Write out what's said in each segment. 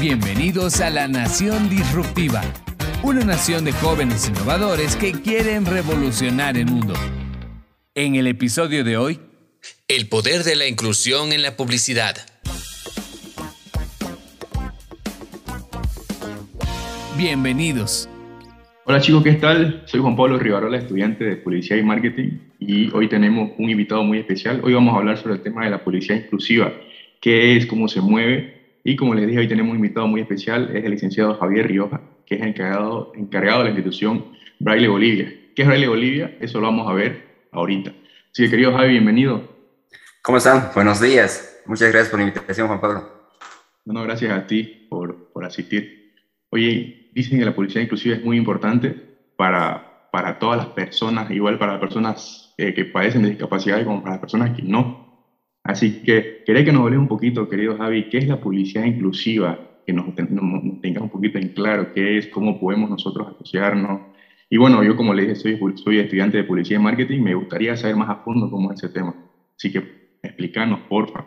Bienvenidos a la Nación Disruptiva, una nación de jóvenes innovadores que quieren revolucionar el mundo. En el episodio de hoy, el poder de la inclusión en la publicidad. Bienvenidos. Hola chicos, ¿qué tal? Soy Juan Pablo Rivarola, estudiante de Publicidad y Marketing y hoy tenemos un invitado muy especial. Hoy vamos a hablar sobre el tema de la publicidad inclusiva, qué es, cómo se mueve y como les dije, hoy tenemos un invitado muy especial, es el licenciado Javier Rioja, que es encargado, encargado de la institución Braille Bolivia. ¿Qué es Braille Bolivia? Eso lo vamos a ver ahorita. Así que querido Javi, bienvenido. ¿Cómo están? Buenos días. Muchas gracias por la invitación, Juan Pablo. Bueno, gracias a ti por, por asistir. Oye, dicen que la publicidad inclusiva es muy importante para, para todas las personas, igual para las personas eh, que padecen de discapacidad como para las personas que no. Así que quería que nos hables un poquito, querido Javi, ¿qué es la publicidad inclusiva? Que nos, nos, tengas un poquito en claro qué es, cómo podemos nosotros asociarnos. Y bueno, yo como le dije, soy, soy estudiante de publicidad y marketing, me gustaría saber más a fondo cómo es ese tema. Así que explícanos, porfa.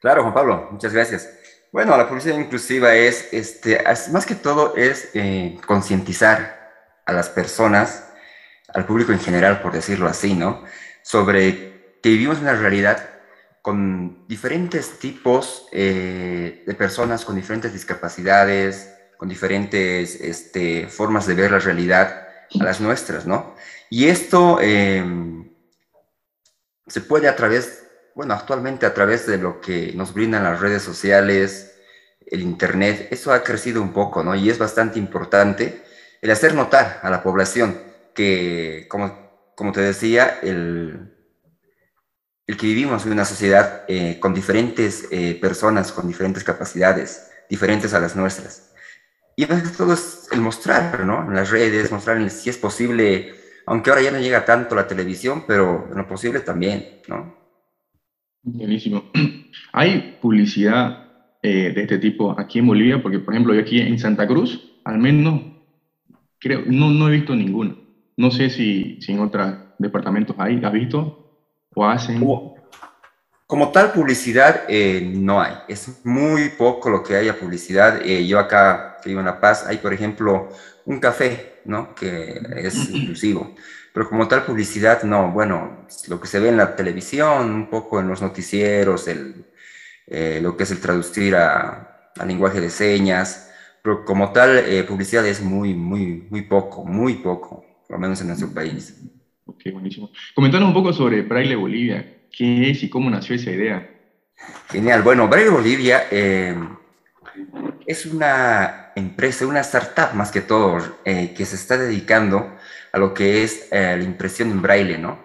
Claro, Juan Pablo, muchas gracias. Bueno, la publicidad inclusiva es, este, más que todo, es eh, concientizar a las personas, al público en general, por decirlo así, ¿no? Sobre que vivimos una realidad con diferentes tipos eh, de personas, con diferentes discapacidades, con diferentes este, formas de ver la realidad a las nuestras, ¿no? Y esto em, se puede a través bueno, actualmente a través de lo que nos brindan las redes sociales, el Internet, eso ha crecido un poco, ¿no? Y es bastante importante el hacer notar a la población que, como, como te decía, el, el que vivimos en una sociedad eh, con diferentes eh, personas, con diferentes capacidades, diferentes a las nuestras. Y todo es el mostrar, ¿no? En las redes, mostrar si es posible, aunque ahora ya no llega tanto la televisión, pero en lo posible también, ¿no? Buenísimo. ¿Hay publicidad eh, de este tipo aquí en Bolivia? Porque, por ejemplo, yo aquí en Santa Cruz, al menos, creo, no, no he visto ninguna. No sé si, si en otros departamentos hay. ¿Has visto o hacen? Como, tal publicidad, eh, no hay. Es muy poco lo que haya publicidad. Eh, yo acá, que vivo en La Paz, hay, por ejemplo, un café, ¿no? Que es inclusivo pero como tal publicidad, no, bueno, lo que se ve en la televisión, un poco en los noticieros, el, eh, lo que es el traducir a, lenguaje de señas, pero como tal publicidad es muy, muy, muy poco, muy poco, por lo menos en nuestro país. Ok, buenísimo. Comentanos un poco sobre Braille Bolivia, qué es y cómo nació esa idea. Genial, bueno, Braille Bolivia eh, es una empresa, una startup más que todo, que se está dedicando a lo que es eh, la impresión en braille, ¿no?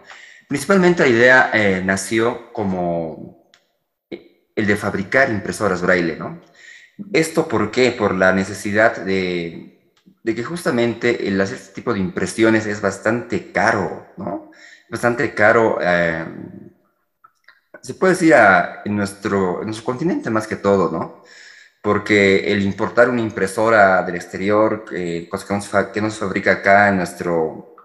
Principalmente la idea eh, nació como el de fabricar impresoras braille, ¿no? ¿Esto por qué? Por la necesidad de, de que justamente el hacer este tipo de impresiones es bastante caro, ¿no? Bastante caro, eh, se puede decir en, nuestro, en nuestro continente más que todo, ¿no? porque el importar una impresora del exterior, eh, cosa que no, que no, se fabrica acá en nuestro,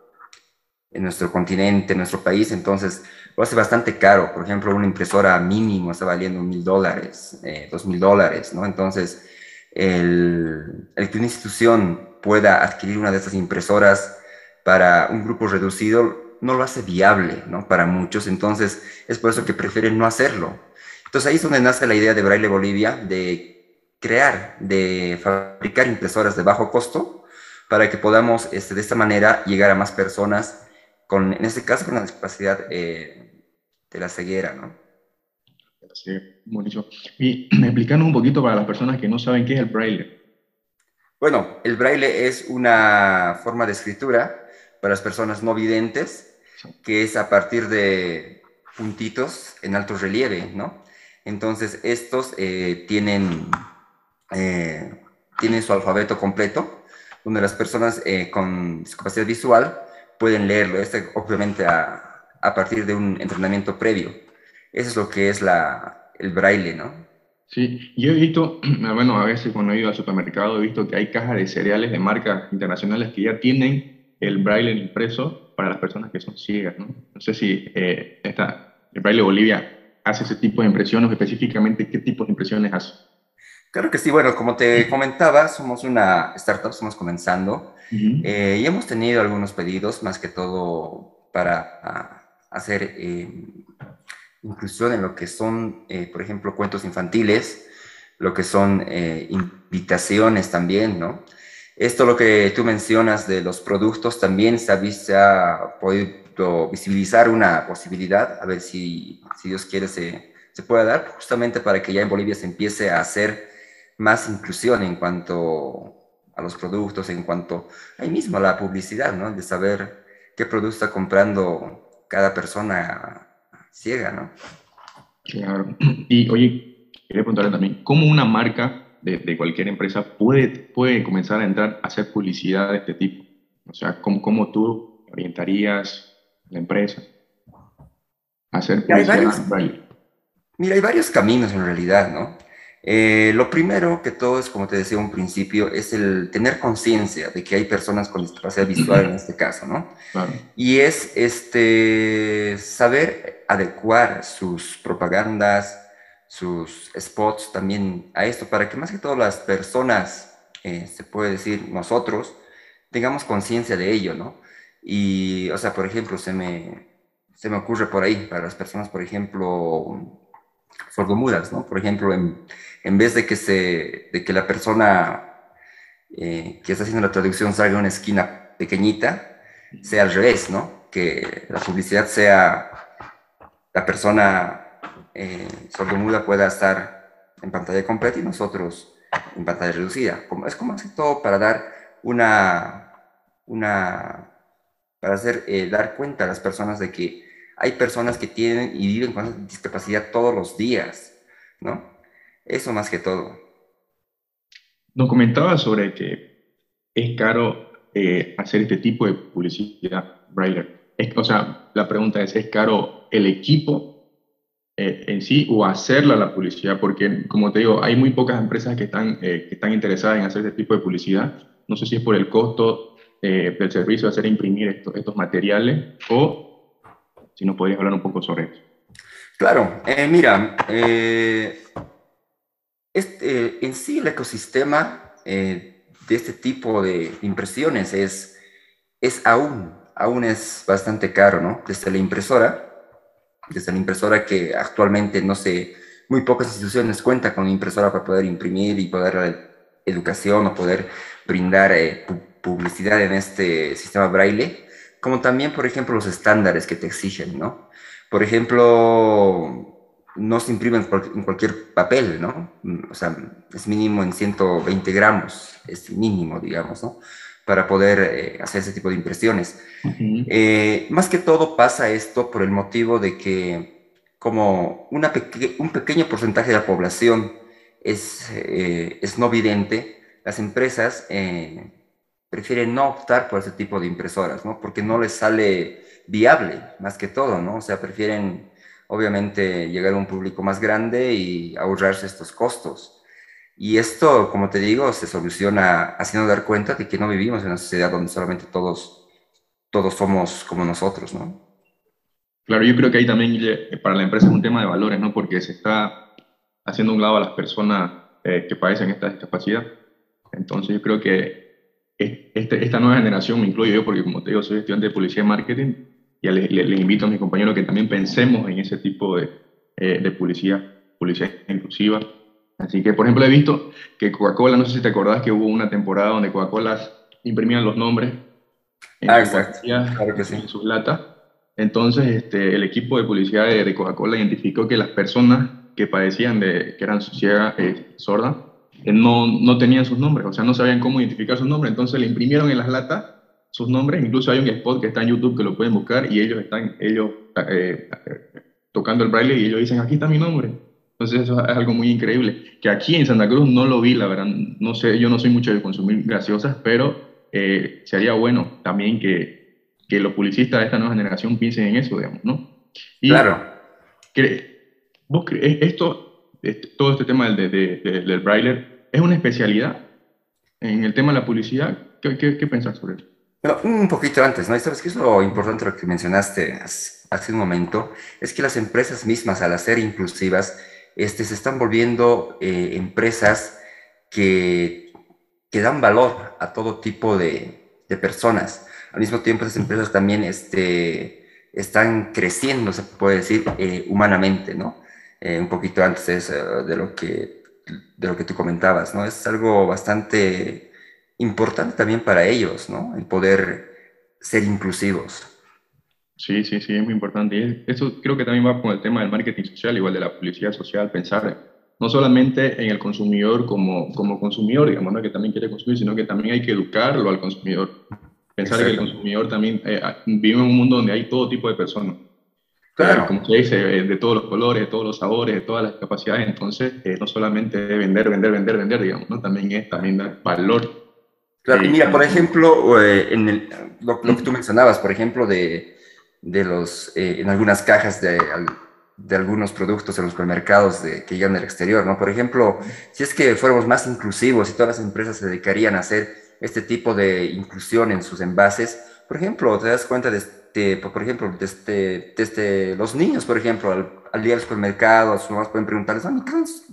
en nuestro continente, en nuestro país, entonces lo hace bastante caro. Por ejemplo, una impresora mínimo está valiendo mil dólares, eh, dos mil dólares, ¿no? Entonces, el, que una institución pueda adquirir una de estas impresoras para un grupo reducido no lo hace viable, ¿no? Para muchos, entonces es por eso que prefieren no hacerlo. Entonces ahí es donde nace la idea de Braille Bolivia, de crear, de fabricar impresoras de bajo costo para que podamos este, de esta manera llegar a más personas con, en este caso, con la discapacidad eh, de la ceguera, ¿no? Sí, buenísimo. Y explícanos un poquito para las personas que no saben qué es el braille. Bueno, el braille es una forma de escritura para las personas no videntes, que es a partir de puntitos en alto relieve, ¿no? Entonces, estos eh, tienen eh, tienen su alfabeto completo, donde las personas eh, con discapacidad visual pueden leerlo, este obviamente a, a, partir de un entrenamiento previo. Eso es lo que es la, el braille, ¿no? Sí, yo he visto, bueno, a veces cuando he ido al supermercado he visto que hay cajas de cereales de marcas internacionales que ya tienen el braille impreso para las personas que son ciegas, ¿no? No sé si eh, esta, el braille Bolivia hace ese tipo de impresiones, específicamente qué tipo de impresiones hace. Claro que sí, bueno, como te comentaba, somos una startup, estamos comenzando eh, y hemos tenido algunos pedidos, más que todo para ah, hacer eh, inclusión en lo que son, eh, por ejemplo, cuentos infantiles, lo que son invitaciones también, ¿no? Esto lo que tú mencionas de los productos también se ha, se ha podido visibilizar una posibilidad, a ver si, si Dios quiere se, se pueda dar, justamente para que ya en Bolivia se empiece a hacer más inclusión en cuanto a los productos, en cuanto ahí mismo a la publicidad, ¿no? De saber qué producto está comprando cada persona ciega, ¿no? Claro. Y oye, quería preguntarle también, ¿cómo una marca de, de, cualquier empresa puede, puede comenzar a entrar a hacer publicidad de este tipo? O sea, ¿cómo, cómo tú orientarías la empresa a hacer publicidad? Hay varios, mira, hay varios caminos en realidad, ¿no? Eh, lo primero que todo es, como te decía un principio, es el tener conciencia de que hay personas con discapacidad visual en este caso, ¿no? Y es este, saber adecuar sus propagandas, sus spots también a esto, para que más que todo las personas, eh, se puede decir nosotros, tengamos conciencia de ello, ¿no? Y, o sea, por ejemplo, se me, se me ocurre por ahí, para las personas, por ejemplo, sordomudas, ¿no? Por ejemplo, en, en vez de que, se, de que la persona eh, que está haciendo la traducción salga en una esquina pequeñita, sea al revés, ¿no? Que la publicidad sea la persona eh, sordomuda pueda estar en pantalla completa y nosotros en pantalla reducida. Es como así todo para dar una, una para hacer, eh, dar cuenta a las personas de que hay personas que tienen y viven con discapacidad todos los días, ¿no? Eso más que todo. Nos comentaba sobre que es caro eh, hacer este tipo de publicidad, Brailler. O sea, la pregunta es, ¿es caro el equipo eh, en sí o hacerla la publicidad? Porque, como te digo, hay muy pocas empresas que están, eh, que están interesadas en hacer este tipo de publicidad. No sé si es por el costo del servicio de hacer imprimir estos, estos materiales o si nos podrías hablar un poco sobre eso. Claro, mira, este, en sí el ecosistema eh, de este tipo de impresiones es, es aún, aún es bastante caro, ¿no? Desde la impresora, desde la impresora que actualmente, no sé, muy pocas instituciones cuentan con impresora para poder imprimir y poder dar educación o poder brindar eh, publicidad en este sistema braille, como también, por ejemplo, los estándares que te exigen, ¿no? Por ejemplo, no se imprime en, cualquier papel, ¿no? Mm, o sea, es mínimo en 120 gramos, es mínimo, digamos, ¿no? Para poder eh, hacer ese tipo de impresiones. Eh, más que todo pasa esto por el motivo de que como una un pequeño porcentaje de la población es, eh, es no vidente, las empresas prefieren no optar por ese tipo de impresoras, ¿no? Porque no les sale viable, más que todo, ¿no? O sea, prefieren obviamente llegar a un público más grande y ahorrarse estos costos. Y esto, como te digo, se soluciona haciendo dar cuenta de que no vivimos en una sociedad donde solamente todos, todos somos como nosotros, ¿no? Claro, yo creo que ahí también para la empresa es un tema de valores, ¿no? Porque se está haciendo un lado a las personas eh, que padecen esta discapacidad. Entonces yo creo que este, esta nueva generación, me incluyo yo, porque como te digo, soy estudiante de publicidad y marketing, y les invito a mis compañeros que también pensemos en ese tipo de, eh, de publicidad, publicidad inclusiva. Así que, por ejemplo, he visto que Coca-Cola, no sé si te acordás que hubo una temporada donde Coca-Cola imprimían los nombres en, ah, claro que sí. en sus latas. Entonces, este, el equipo de publicidad de, Coca-Cola identificó que las personas que padecían de que eran ciegas, eh, sordas, eh, no, no tenían sus nombres, o sea, no sabían cómo identificar sus nombres, entonces le imprimieron en las latas sus nombres. Incluso hay un spot que está en YouTube que lo pueden buscar y ellos están ellos eh, tocando el braille y ellos dicen, aquí está mi nombre. Entonces eso es algo muy increíble. Que aquí en Santa Cruz no lo vi, la verdad. No sé, yo no soy mucho de consumir gaseosas, pero eh, sería bueno también que, que los publicistas de esta nueva generación piensen en eso, digamos, ¿no? claro. ¿Vos crees esto, todo este tema del, del braille, es una especialidad en el tema de la publicidad? ¿Qué, qué, qué pensás sobre eso? Un poquito antes, ¿no? Y sabes qué es lo importante lo que mencionaste hace un momento, es que las empresas mismas, al hacer inclusivas, este, se están volviendo eh, empresas que, que dan valor a todo tipo de, de personas. Al mismo tiempo, esas empresas también este, están creciendo, se puede decir, eh, humanamente, ¿no? Eh, un poquito antes de, lo que, de lo que tú comentabas, ¿no? Es algo bastante importante también para ellos, ¿no? El poder ser inclusivos. Sí, sí, sí, es muy importante. Y eso creo que también va con el tema del marketing social, igual de la publicidad social, pensar no solamente en el consumidor como, como consumidor, digamos, ¿no? que también quiere consumir, sino que también hay que educarlo al consumidor. Pensar que el consumidor también eh, ah, vive en un mundo donde hay todo tipo de personas. Claro. como se dice, eh, de todos los colores, de todos los sabores, de todas las capacidades. Entonces, eh, no solamente vender, vender, vender, vender, digamos, ¿no? También es también dar valor. Claro, y mira, por ejemplo, en el, lo, que tú mencionabas, por ejemplo, de, de los, en algunas cajas de, de algunos productos en los supermercados de, que llegan del exterior, ¿no? Por ejemplo, si es que fuéramos más inclusivos y todas las empresas se dedicarían a hacer este tipo de inclusión en sus envases. Por ejemplo, te das cuenta de, este, por ejemplo, desde, desde este, los niños, por ejemplo, al, ir al supermercado, sus mamás pueden preguntarles,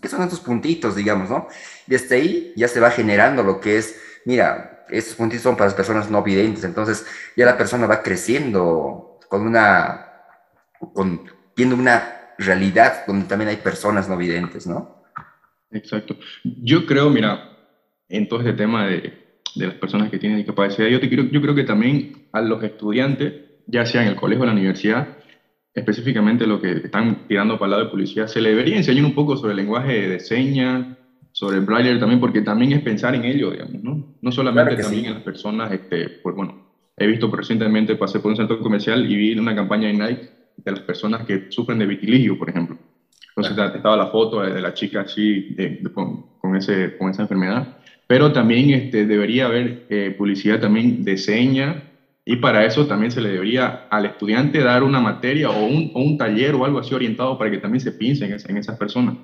¿qué son estos puntitos, digamos, no? Desde ahí ya se va generando lo que es, mira, estos puntitos son para las personas no videntes, entonces ya la persona va creciendo con una, con, viendo una realidad donde también hay personas no videntes, ¿no? Exacto. Yo creo, mira, en todo este tema de, de las personas que tienen discapacidad. Yo, te quiero, yo creo que también a los estudiantes, ya sea en el colegio o en la universidad, específicamente lo que están tirando para el lado de publicidad, se le debería enseñar un poco sobre el lenguaje de señas, sobre el braille también, porque también es pensar en ello, digamos, ¿no? No solamente también en las personas, este, pues bueno, he visto recientemente, pasé por un centro comercial y vi una campaña de Nike de las personas que sufren de vitiligio, por ejemplo. Entonces estaba la foto de la chica así, con, con, ese, con esa enfermedad pero también este, debería haber eh, publicidad también de seña y para eso también se le debería al estudiante dar una materia o un, o un taller o algo así orientado para que también se piense en, en, esas personas.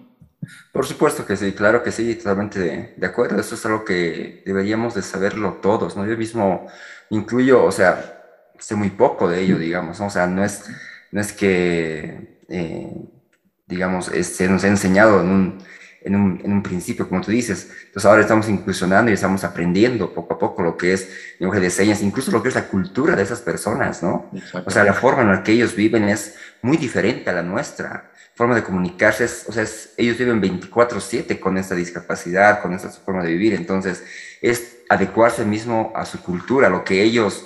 Por supuesto que sí, claro que sí, totalmente de, de, acuerdo. Eso es algo que deberíamos de saberlo todos, ¿no? Yo mismo incluyo, o sea, sé muy poco de ello, digamos, ¿no? o sea, no es, no es que, eh, digamos, se nos ha enseñado en un en un, en un, principio, como tú dices. Entonces ahora estamos inclusionando y estamos aprendiendo poco a poco lo que es lenguaje de señas, incluso lo que es la cultura de esas personas, ¿no? O sea, la forma en la que ellos viven es muy diferente a la nuestra. Forma de comunicarse, es, o sea, ellos viven 24/7 con esta discapacidad, con esta forma de vivir. Entonces, es adecuarse mismo a su cultura, a lo que ellos,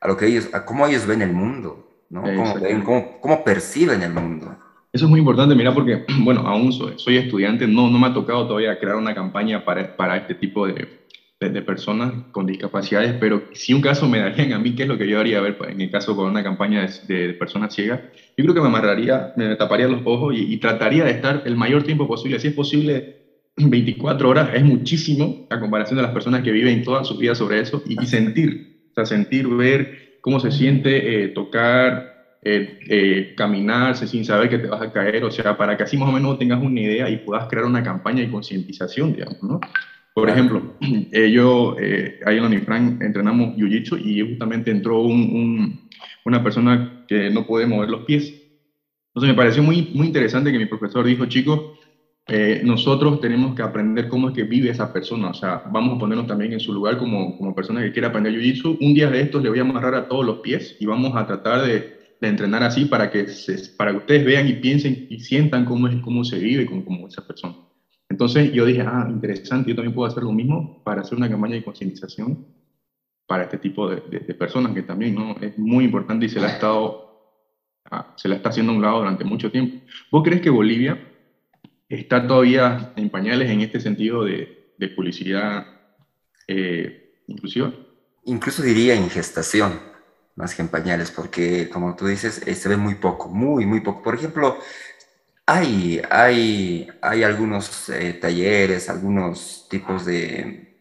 a lo que ellos, a cómo ellos ven el mundo, ¿no? Cómo, ven, cómo, cómo perciben el mundo. Eso es muy importante, mira, porque, bueno, aún soy, soy, estudiante, no, no me ha tocado todavía crear una campaña para, para este tipo de, de, personas con discapacidades, pero si un caso me darían a mí, ¿qué es lo que yo haría? A ver, en el caso con una campaña de, personas ciegas, yo creo que me amarraría, me taparía los ojos y, trataría de estar el mayor tiempo posible, si es posible, 24 horas, es muchísimo a comparación de las personas que viven toda su vida sobre eso y, sentir, o sea, sentir, ver cómo se siente, eh, tocar, eh, eh, caminarse sin saber que te vas a caer, o sea, para que así más o menos tengas una idea y puedas crear una campaña de concientización, digamos, ¿no? Por ejemplo, eh, yo eh, ahí en la Unifran entrenamos Jiu-Jitsu y justamente entró un, una persona que no puede mover los pies. Entonces me pareció muy, muy interesante que mi profesor dijo, chicos, nosotros tenemos que aprender cómo es que vive esa persona, o sea, vamos a ponernos también en su lugar como, como persona que quiere aprender Jiu-Jitsu. Un día de estos le voy a amarrar a todos los pies y vamos a tratar de de entrenar así para que, para que ustedes vean y piensen y sientan cómo, es, cómo se vive con como esa persona. Entonces yo dije, ah, interesante, yo también puedo hacer lo mismo para hacer una campaña de concientización para este tipo de, de, personas que también ¿no? es muy importante y se la, ha estado, ah, se la está haciendo a un lado durante mucho tiempo. ¿Vos crees que Bolivia está todavía en pañales en este sentido de, publicidad eh, inclusiva? Incluso diría en gestación más que en pañales, porque como tú dices, eh, se ve muy poco, muy, muy poco. Por ejemplo, hay, hay, hay algunos eh, talleres, algunos tipos de,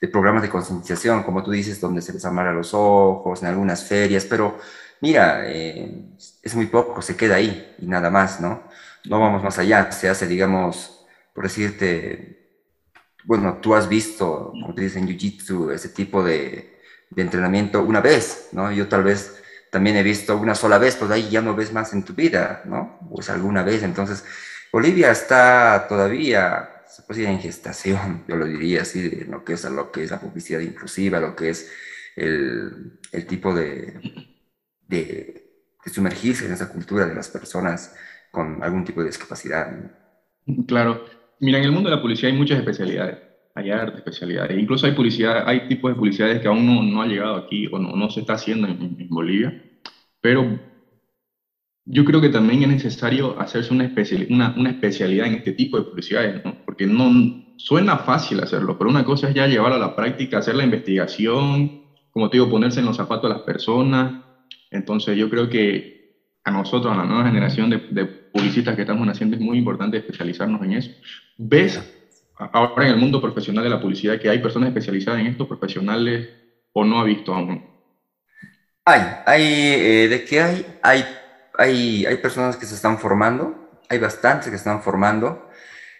de programas de concientización, como tú dices, donde se les amarra los ojos, en algunas ferias, pero mira, eh, es muy poco, se queda ahí y nada más, ¿no? No vamos más allá, se hace, digamos, por decirte, bueno, tú has visto, como te dicen, Jiu-Jitsu, ese tipo de, de entrenamiento una vez, ¿no? Yo tal vez también he visto una sola vez, pues ahí ya no ves más en tu vida, ¿no? Pues alguna vez. Entonces, Bolivia está todavía, se puede decir en gestación, yo lo diría así, de lo que es, lo que es la publicidad inclusiva, lo que es el, el tipo de, de, sumergirse en esa cultura de las personas con algún tipo de discapacidad. Claro. Mira, en el mundo de la publicidad hay muchas especialidades. Hay arte, especialidades. Incluso hay publicidad, hay tipos de publicidades que aún no, no ha llegado aquí o no, no se está haciendo en, en Bolivia. Pero yo creo que también es necesario hacerse una, una, una, especialidad en este tipo de publicidades, ¿no? porque no suena fácil hacerlo, pero una cosa es ya llevarlo a la práctica, hacer la investigación, como te digo, ponerse en los zapatos de las personas. Entonces yo creo que a nosotros, a la nueva generación de, de publicistas que estamos haciendo, es muy importante especializarnos en eso. ¿Ves ahora en el mundo profesional de la publicidad que hay personas especializadas en estos profesionales o no ha visto aún? Hay, hay, eh, de qué hay, hay hay, hay personas que se están formando, hay bastantes que se están formando.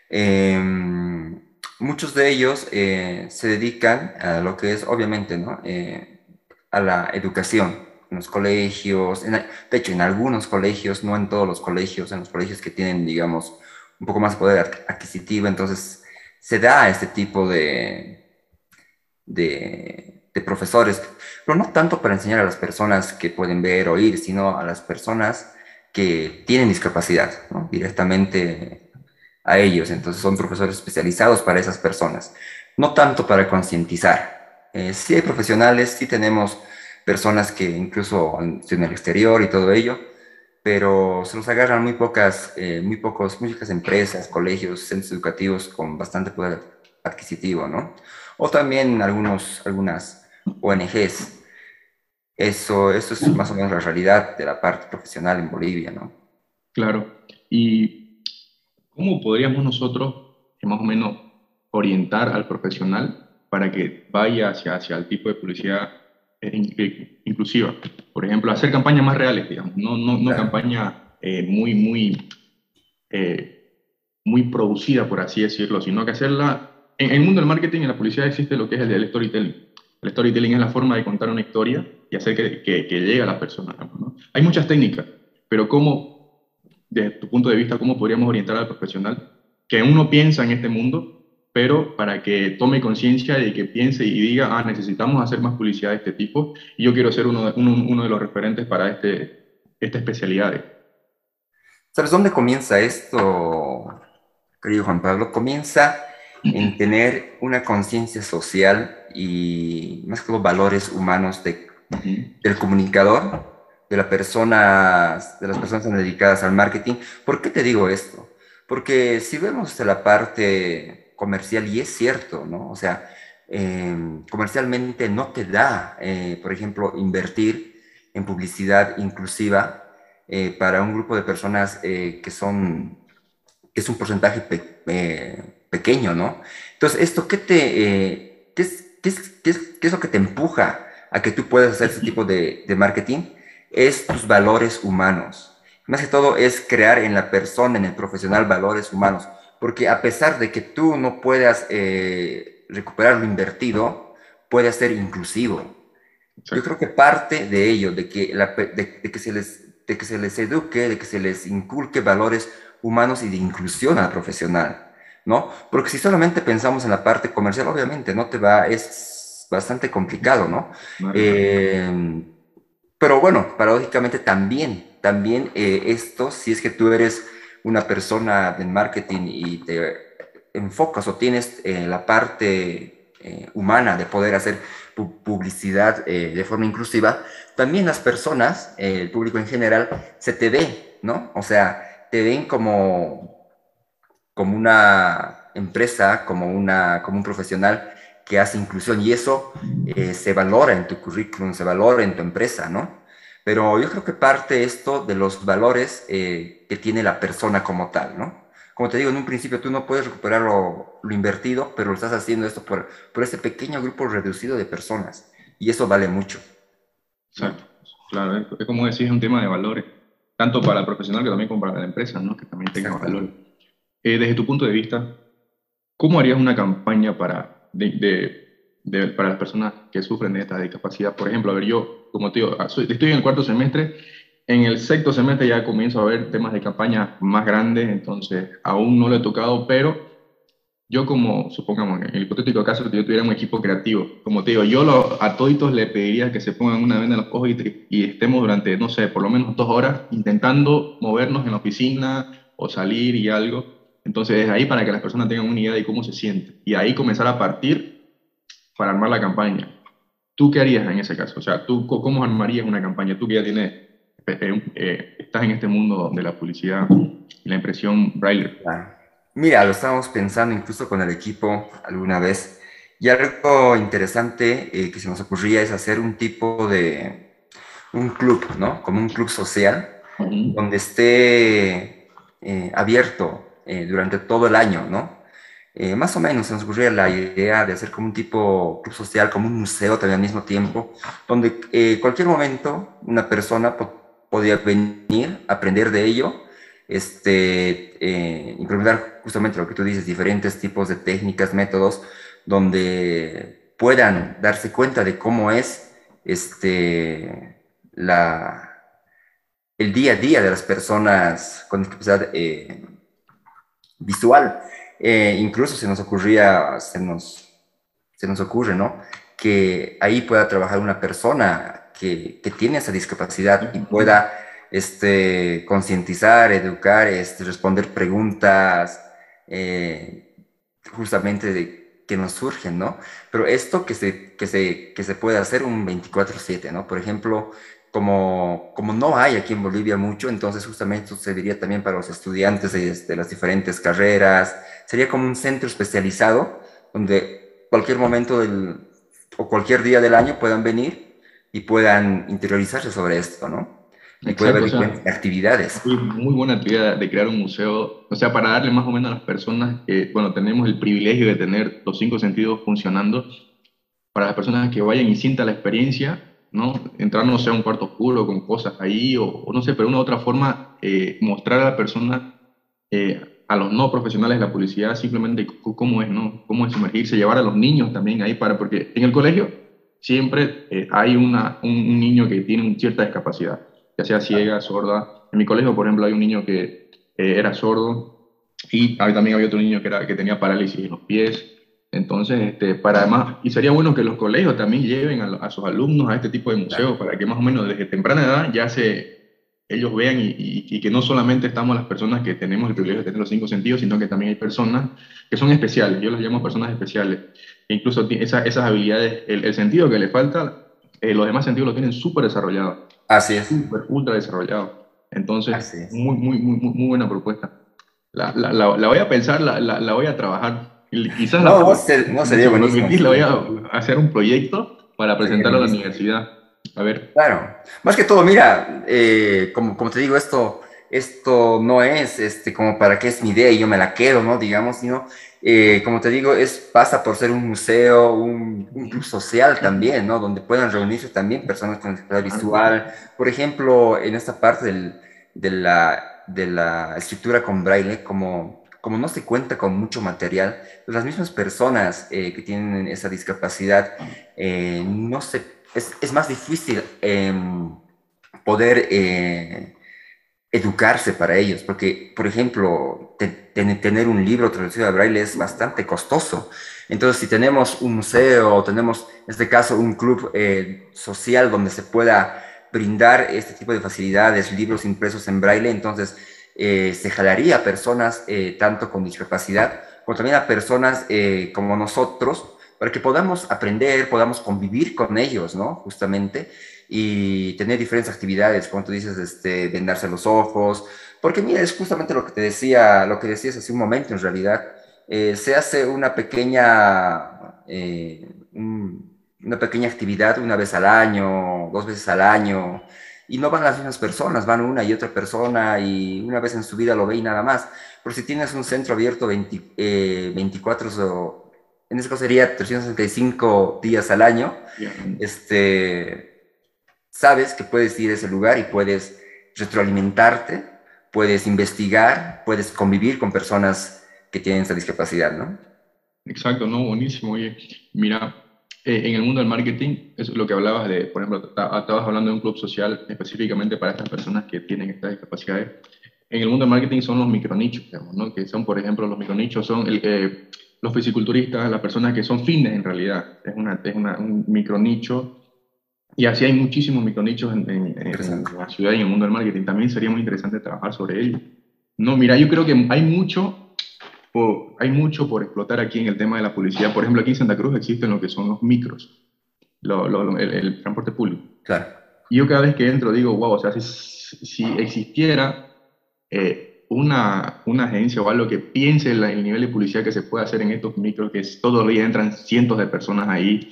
Em, muchos de ellos eh, se dedican a lo que es, obviamente, ¿no? Eh, a la educación en los colegios, de hecho, en algunos colegios, no en todos los colegios, en los colegios que tienen, digamos, un poco más poder adquisitivo, entonces se da este tipo de, de, de profesores, pero no tanto para enseñar a las personas que pueden ver o oír, sino a las personas que tienen discapacidad, ¿no? directamente a ellos. Entonces son profesores especializados para esas personas, no tanto para concientizar. Eh, sí hay profesionales, sí tenemos personas que incluso en el exterior y todo ello, pero se nos agarran muy pocas, eh, muy pocos, muchas empresas, colegios, centros educativos con bastante poder adquisitivo, ¿no? O también algunos, algunas ONGs. Eso, eso es más o menos la realidad de la parte profesional en Bolivia, ¿no? Claro. ¿Y cómo podríamos nosotros, más o menos, orientar al profesional para que vaya hacia, hacia el tipo de publicidad eh, inclusiva? Por ejemplo, hacer campañas más reales, digamos, no, no, no campañas eh, muy, muy, eh, muy producida, por así decirlo, sino que hacerla... En el mundo del marketing y la publicidad existe lo que es el, el storytelling el storytelling es la forma de contar una historia y hacer que, que, llegue a las personas. Hay muchas técnicas, pero ¿cómo, desde tu punto de vista, cómo podríamos orientar al profesional que uno piensa en este mundo, pero para que tome conciencia de que piense y diga, ah, necesitamos hacer más publicidad de este tipo y yo quiero ser uno de, uno, uno de los referentes para este, esta especialidad? ¿Sabes dónde comienza esto, querido Juan Pablo? Comienza en tener una conciencia social y más que los valores humanos de, del comunicador, de, la persona, de las personas dedicadas al marketing. ¿Por qué te digo esto? Porque si vemos la parte comercial, y es cierto, ¿no? O sea, em, comercialmente no te da, eh, por ejemplo, invertir en publicidad inclusiva eh, para un grupo de personas eh, que son, que es un porcentaje pequeño, ¿no? Entonces, ¿esto qué te, qué es, ¿qué es, lo que te empuja a que tú puedas hacer ese tipo de, marketing? Es tus valores humanos. Más que todo es crear en la persona, en el profesional, valores humanos. Porque a pesar de que tú no puedas eh, recuperar lo invertido, puede ser inclusivo. Yo creo que parte de ello, de que, de, que se les, de que se les eduque, de que se les inculque valores humanos y de inclusión al profesional. ¿no? Porque si solamente pensamos en la parte comercial, obviamente no te va, es bastante complicado, ¿no? Eh, pero bueno, paradójicamente también, también eh, esto, si es que tú eres una persona del marketing y te enfocas o tienes eh, la parte humana de poder hacer publicidad de forma inclusiva, también las personas, el público en general, se te ve, ¿no? O sea, te ven como como una empresa, como, una, como un profesional que hace inclusión y eso eh, se valora en tu currículum, se valora en tu empresa, ¿no? Pero yo creo que parte esto de los valores eh, que tiene la persona como tal, ¿no? Como te digo, en un principio tú no puedes recuperar lo, invertido, pero lo estás haciendo esto por, por este pequeño grupo reducido de personas y eso vale mucho. Exacto, claro, es como decís, es un tema de valores, tanto para el profesional que también como para la empresa, ¿no? Que también tenga valores. Eh, desde tu punto de vista, ¿cómo harías una campaña para, para las personas que sufren de esta discapacidad? Por ejemplo, a ver, yo, como te digo, ah, estoy en el cuarto semestre, en el sexto semestre ya comienzo a ver temas de campaña más grandes, entonces aún no lo he tocado, pero yo como, supongamos, en el hipotético caso que yo tuviera un equipo creativo, como te digo, yo lo, a toditos le pediría que se pongan una venda en los ojos y, y, estemos durante, no sé, por lo menos dos horas intentando movernos en la oficina o salir y algo. Entonces es ahí para que las personas tengan una idea de cómo se siente y ahí comenzar a partir para armar la campaña. ¿Tú qué harías en ese caso? O sea, ¿tú cómo armarías una campaña? Tú que ya tienes, eh, eh, estás en este mundo de la publicidad y la impresión braille. Mira, lo estábamos pensando incluso con el equipo alguna vez. Y algo interesante eh, que se nos ocurría es hacer un tipo de, un club, ¿no? Como un club social, donde esté eh, abierto eh, durante todo el año, ¿no? Más o menos se nos ocurría la idea de hacer como un tipo club social, como un museo también al mismo tiempo, donde cualquier momento una persona podía venir, aprender de ello este, eh, implementar justamente lo que tú dices, diferentes tipos de técnicas, métodos, donde puedan darse cuenta de cómo es este, la, el día a día de las personas con discapacidad eh, visual. Eh, incluso se nos ocurría, se nos, se nos ocurre, ¿no? Que ahí pueda trabajar una persona que, que tiene esa discapacidad y pueda este, concientizar, educar, este, responder preguntas, eh, justamente de, que nos surgen, ¿no? Pero esto que se, que se, que se puede hacer un 24/7, ¿no? Por ejemplo, como, como no hay aquí en Bolivia mucho, entonces justamente esto serviría también para los estudiantes de, de las diferentes carreras, sería como un centro especializado donde cualquier momento del, o cualquier día del año puedan venir y puedan interiorizarse sobre esto, ¿no? Y puede haber actividades. Muy, muy buena actividad de crear un museo, o sea, para darle más o menos a las personas que, bueno, tenemos el privilegio de tener los cinco sentidos funcionando, para las personas que vayan y sientan la experiencia, ¿no? Entrar, no sé, a un cuarto oscuro con cosas ahí, o, no sé, pero una u otra forma, eh, mostrar a la persona, eh, a los no profesionales de la publicidad, simplemente cómo es, ¿no? Cómo es sumergirse, llevar a los niños también ahí para, porque en el colegio siempre eh, hay una, un niño que tiene cierta discapacidad ya sea ciega, sorda. En mi colegio, por ejemplo, hay un niño que era sordo y también había otro niño que, era, que tenía parálisis en los pies. Entonces, este, para además, y sería bueno que los colegios también lleven a, sus alumnos a este tipo de museos para que más o menos desde temprana edad ya se, ellos vean y, y, que no solamente estamos las personas que tenemos el privilegio de tener los cinco sentidos, sino que también hay personas que son especiales, yo las llamo personas especiales, e incluso esa, esas habilidades, el, el, sentido que le falta, eh, los demás sentidos lo tienen súper desarrollados. Así es. Súper, ultra desarrollado. Entonces, muy, muy, muy, muy buena propuesta. La, la, la, voy a pensar, la, la, voy a trabajar. Quizás no, no, sería buenísimo. La voy a hacer un proyecto para presentarlo a la universidad. A ver. Claro. Más que todo, mira, eh, como, como te digo, esto, esto no es este, como para qué es mi idea y yo me la quedo, ¿no? Digamos, sino eh, como te digo, es, pasa por ser un museo, un, club social también, ¿no? Donde puedan reunirse también personas con discapacidad visual. Por ejemplo, en esta parte del, de, la, de la escritura con braille, como, como no se cuenta con mucho material, pues las mismas personas eh, que tienen esa discapacidad, eh, no se, es, más difícil em, poder educarse para ellos, porque, por ejemplo, tener un libro traducido a braille es bastante costoso. Entonces, si tenemos un museo o tenemos, en este caso, un club eh, social donde se pueda brindar este tipo de facilidades, libros impresos en braille, entonces eh, se jalaría a personas eh, tanto con discapacidad como también a personas como nosotros para que podamos aprender, podamos convivir con ellos, ¿no? Justamente y tener diferentes actividades, como tú dices, este, vendarse los ojos, porque mira, es justamente lo que te decía, lo que decías hace un momento en realidad, eh, se hace una pequeña, eh, una pequeña actividad una vez al año, dos veces al año, y no van las mismas personas, van una y otra persona y una vez en su vida lo ve y nada más. Pero si tienes un centro abierto 20, 24, eh, en este caso sería 365 días al año, este sabes que puedes ir a ese lugar y puedes retroalimentarte, puedes investigar, puedes convivir con personas que tienen esa discapacidad, ¿no? Exacto, no, buenísimo. Oye, mira, eh, en el mundo del marketing, es lo que hablabas de, por ejemplo, estabas hablando de un club social específicamente para estas personas que tienen estas discapacidades. En el mundo del marketing son los micronichos, digamos, ¿no? Que son, por ejemplo, los micronichos son el, eh, los fisiculturistas, las personas que son fitness en realidad. Es, una, es una, un micronicho. Y así hay muchísimos micronichos en, en, en, la ciudad y en el mundo del marketing. También sería muy interesante trabajar sobre ello. No, mira, yo creo que hay mucho, por, hay mucho por explotar aquí en el tema de la publicidad. Por ejemplo, aquí en Santa Cruz existen lo que son los micros, lo, lo, el, el, transporte público. Claro. Y yo cada vez que entro digo, wow, o sea, si, si existiera eh, una, una agencia o algo que piense en el nivel de publicidad que se puede hacer en estos micros, que es, todos los días entran cientos de personas ahí,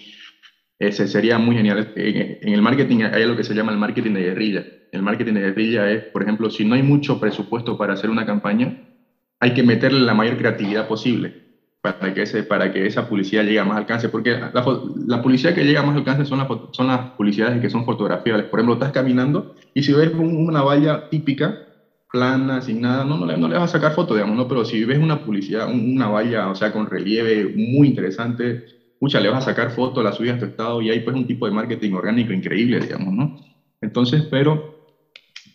ese sería muy genial. En, en, el marketing hay algo que se llama el marketing de guerrilla. El marketing de guerrilla es, por ejemplo, si no hay mucho presupuesto para hacer una campaña, hay que meterle la mayor creatividad posible para que, ese, para que esa publicidad llegue a más alcance, porque la, la, publicidad que llega a más alcance son, son las publicidades que son fotografiables. Por ejemplo, estás caminando y si ves un, una valla típica, plana, sin nada, no, no, le, no le vas a sacar foto, digamos, ¿no? Pero si ves una publicidad, una valla, o sea, con relieve muy interesante, pucha, le vas a sacar foto, la subes a tu estado y hay pues un tipo de marketing orgánico increíble, digamos, ¿no? Entonces, pero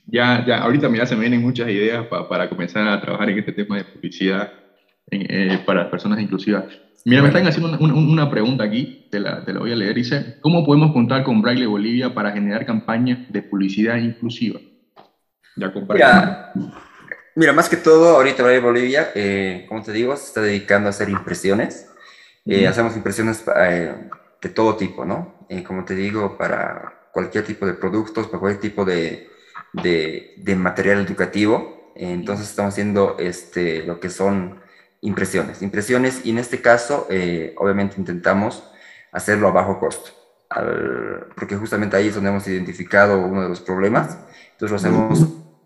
ya, ya ahorita mira, se me vienen muchas ideas pa, para comenzar a trabajar en este tema de publicidad eh, para personas inclusivas. Mira, me están haciendo una, una, pregunta aquí, te la, te la, voy a leer. Dice, ¿cómo podemos contar con Braille Bolivia para generar campañas de publicidad inclusiva? Ya mira, mira, más que todo, ahorita Braille Bolivia, eh, como te digo, se está dedicando a hacer impresiones. Eh, hacemos impresiones eh, de todo tipo, ¿no? como te digo, para cualquier tipo de productos, para cualquier tipo de, de, de material educativo. entonces estamos haciendo este, lo que son impresiones. Impresiones y en este caso, eh, obviamente intentamos hacerlo a bajo costo, al, porque justamente ahí es donde hemos identificado uno de los problemas. Entonces lo hacemos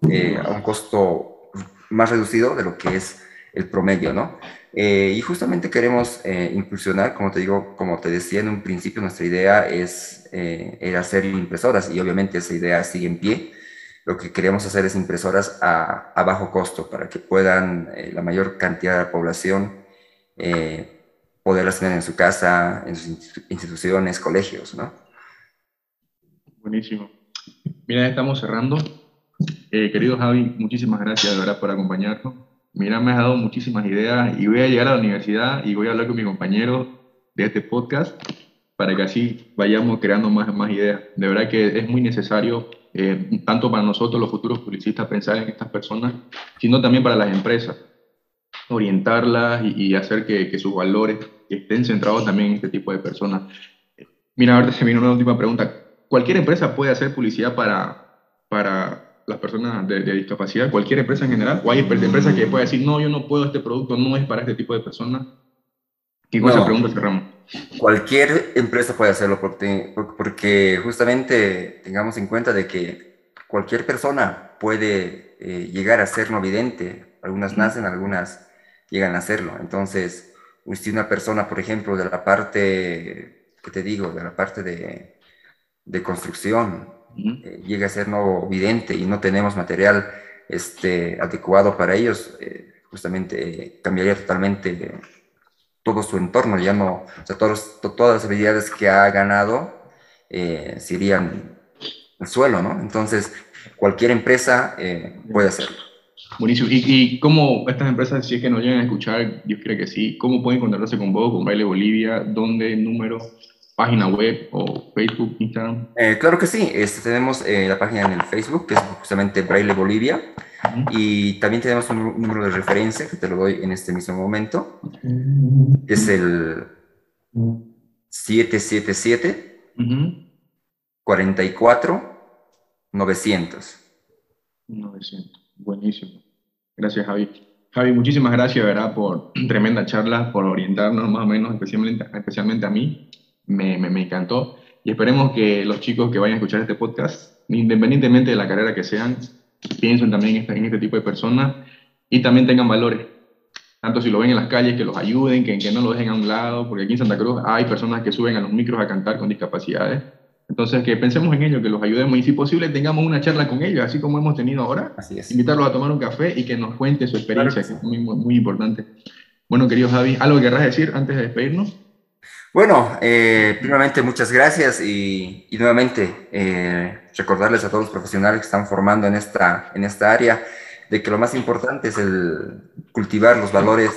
eh, a un costo más reducido de lo que es el promedio, ¿no? Eh, y justamente queremos eh, impulsionar, como te digo, como te decía en un principio, nuestra idea es era hacer impresoras y obviamente esa idea sigue en pie lo que queremos hacer es impresoras a, a bajo costo para que puedan eh, la mayor cantidad de la población eh, poderlas tener en su casa, en sus instituciones, colegios, ¿no? Buenísimo. Mira, estamos cerrando. Eh, querido Javi, muchísimas gracias de verdad por acompañarnos. Mira, me has dado muchísimas ideas y voy a llegar a la universidad y voy a hablar con mi compañero de este podcast para que así vayamos creando más, más ideas. De verdad que es muy necesario eh, tanto para nosotros los futuros publicistas pensar en estas personas, sino también para las empresas, orientarlas y, y hacer que, que, sus valores estén centrados también en este tipo de personas. Mira, ahorita se viene una última pregunta. ¿Cualquier empresa puede hacer publicidad para, para las personas de, de discapacidad? ¿Cualquier empresa en general? ¿O hay empresas que pueden decir, no, yo no puedo, este producto no es para este tipo de personas? Y con no. esa pregunta cerramos. Cualquier empresa puede hacerlo porque, porque justamente tengamos en cuenta de que cualquier persona puede eh, llegar a ser no vidente. Algunas nacen, algunas llegan a serlo. Entonces, si una persona, por ejemplo, de la parte, ¿qué te digo? De la parte de, de construcción, uh -huh. eh, llega a ser no vidente y no tenemos material este, adecuado para ellos, eh, justamente cambiaría totalmente todo su entorno, ya no, o sea, todos, todas las habilidades que ha ganado eh, se irían al suelo, ¿no? Entonces, cualquier empresa eh, puede hacerlo. Buenísimo. ¿Y, ¿Y, cómo estas empresas, si es que nos llegan a escuchar, Dios quiere que sí, cómo pueden contactarse con vos, con Baile Bolivia? ¿Dónde, número, página web o Facebook, Instagram? Eh, claro que sí. Este, tenemos eh, la página en el Facebook, que es justamente Braille Bolivia. Uh -huh. Y también tenemos un número de referencia, que te lo doy en este mismo momento. Es el 777 uh -huh. 44 900. 900. Buenísimo. Gracias, Javi. Javi, muchísimas gracias, ¿verdad? Por tremenda charla, por orientarnos más o menos, especialmente, especialmente a mí. Me, me, me encantó. Y esperemos que los chicos que vayan a escuchar este podcast, independientemente de la carrera que sean, piensen también en este, en este tipo de personas y también tengan valores. Tanto si lo ven en las calles, que los ayuden, que, que no lo dejen a un lado, porque aquí en Santa Cruz hay personas que suben a los micros a cantar con discapacidades. Entonces, que pensemos en ellos, que los ayudemos y si posible tengamos una charla con ellos, así como hemos tenido ahora. Así es. Invitarlos a tomar un café y que nos cuente su experiencia, claro que, sí. que es muy, muy importante. Bueno, querido Javi, ¿algo que querrás decir antes de despedirnos? Bueno, eh, primeramente muchas gracias y, nuevamente eh, recordarles a todos los profesionales que están formando en esta, en esta área de que lo más importante es el cultivar los valores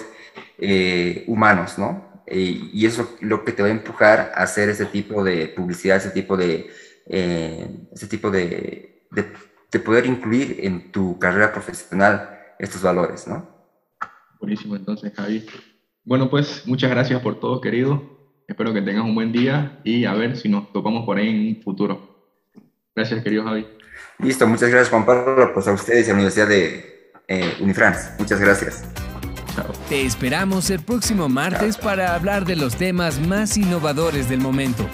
eh, humanos, ¿no? y eso es lo que te va a empujar a hacer ese tipo de publicidad, ese tipo de, ese tipo de, de, de poder incluir en tu carrera profesional estos valores, ¿no? Buenísimo, entonces, Javi. Bueno, pues muchas gracias por todo, querido. Espero que tengas un buen día y a ver si nos topamos por ahí en un futuro. Gracias, querido Javi. Listo, muchas gracias, Juan Pablo. Pues a ustedes y a la Universidad de eh, Unifrance. Muchas gracias. Chao. Te esperamos el próximo martes para hablar de los temas más innovadores del momento.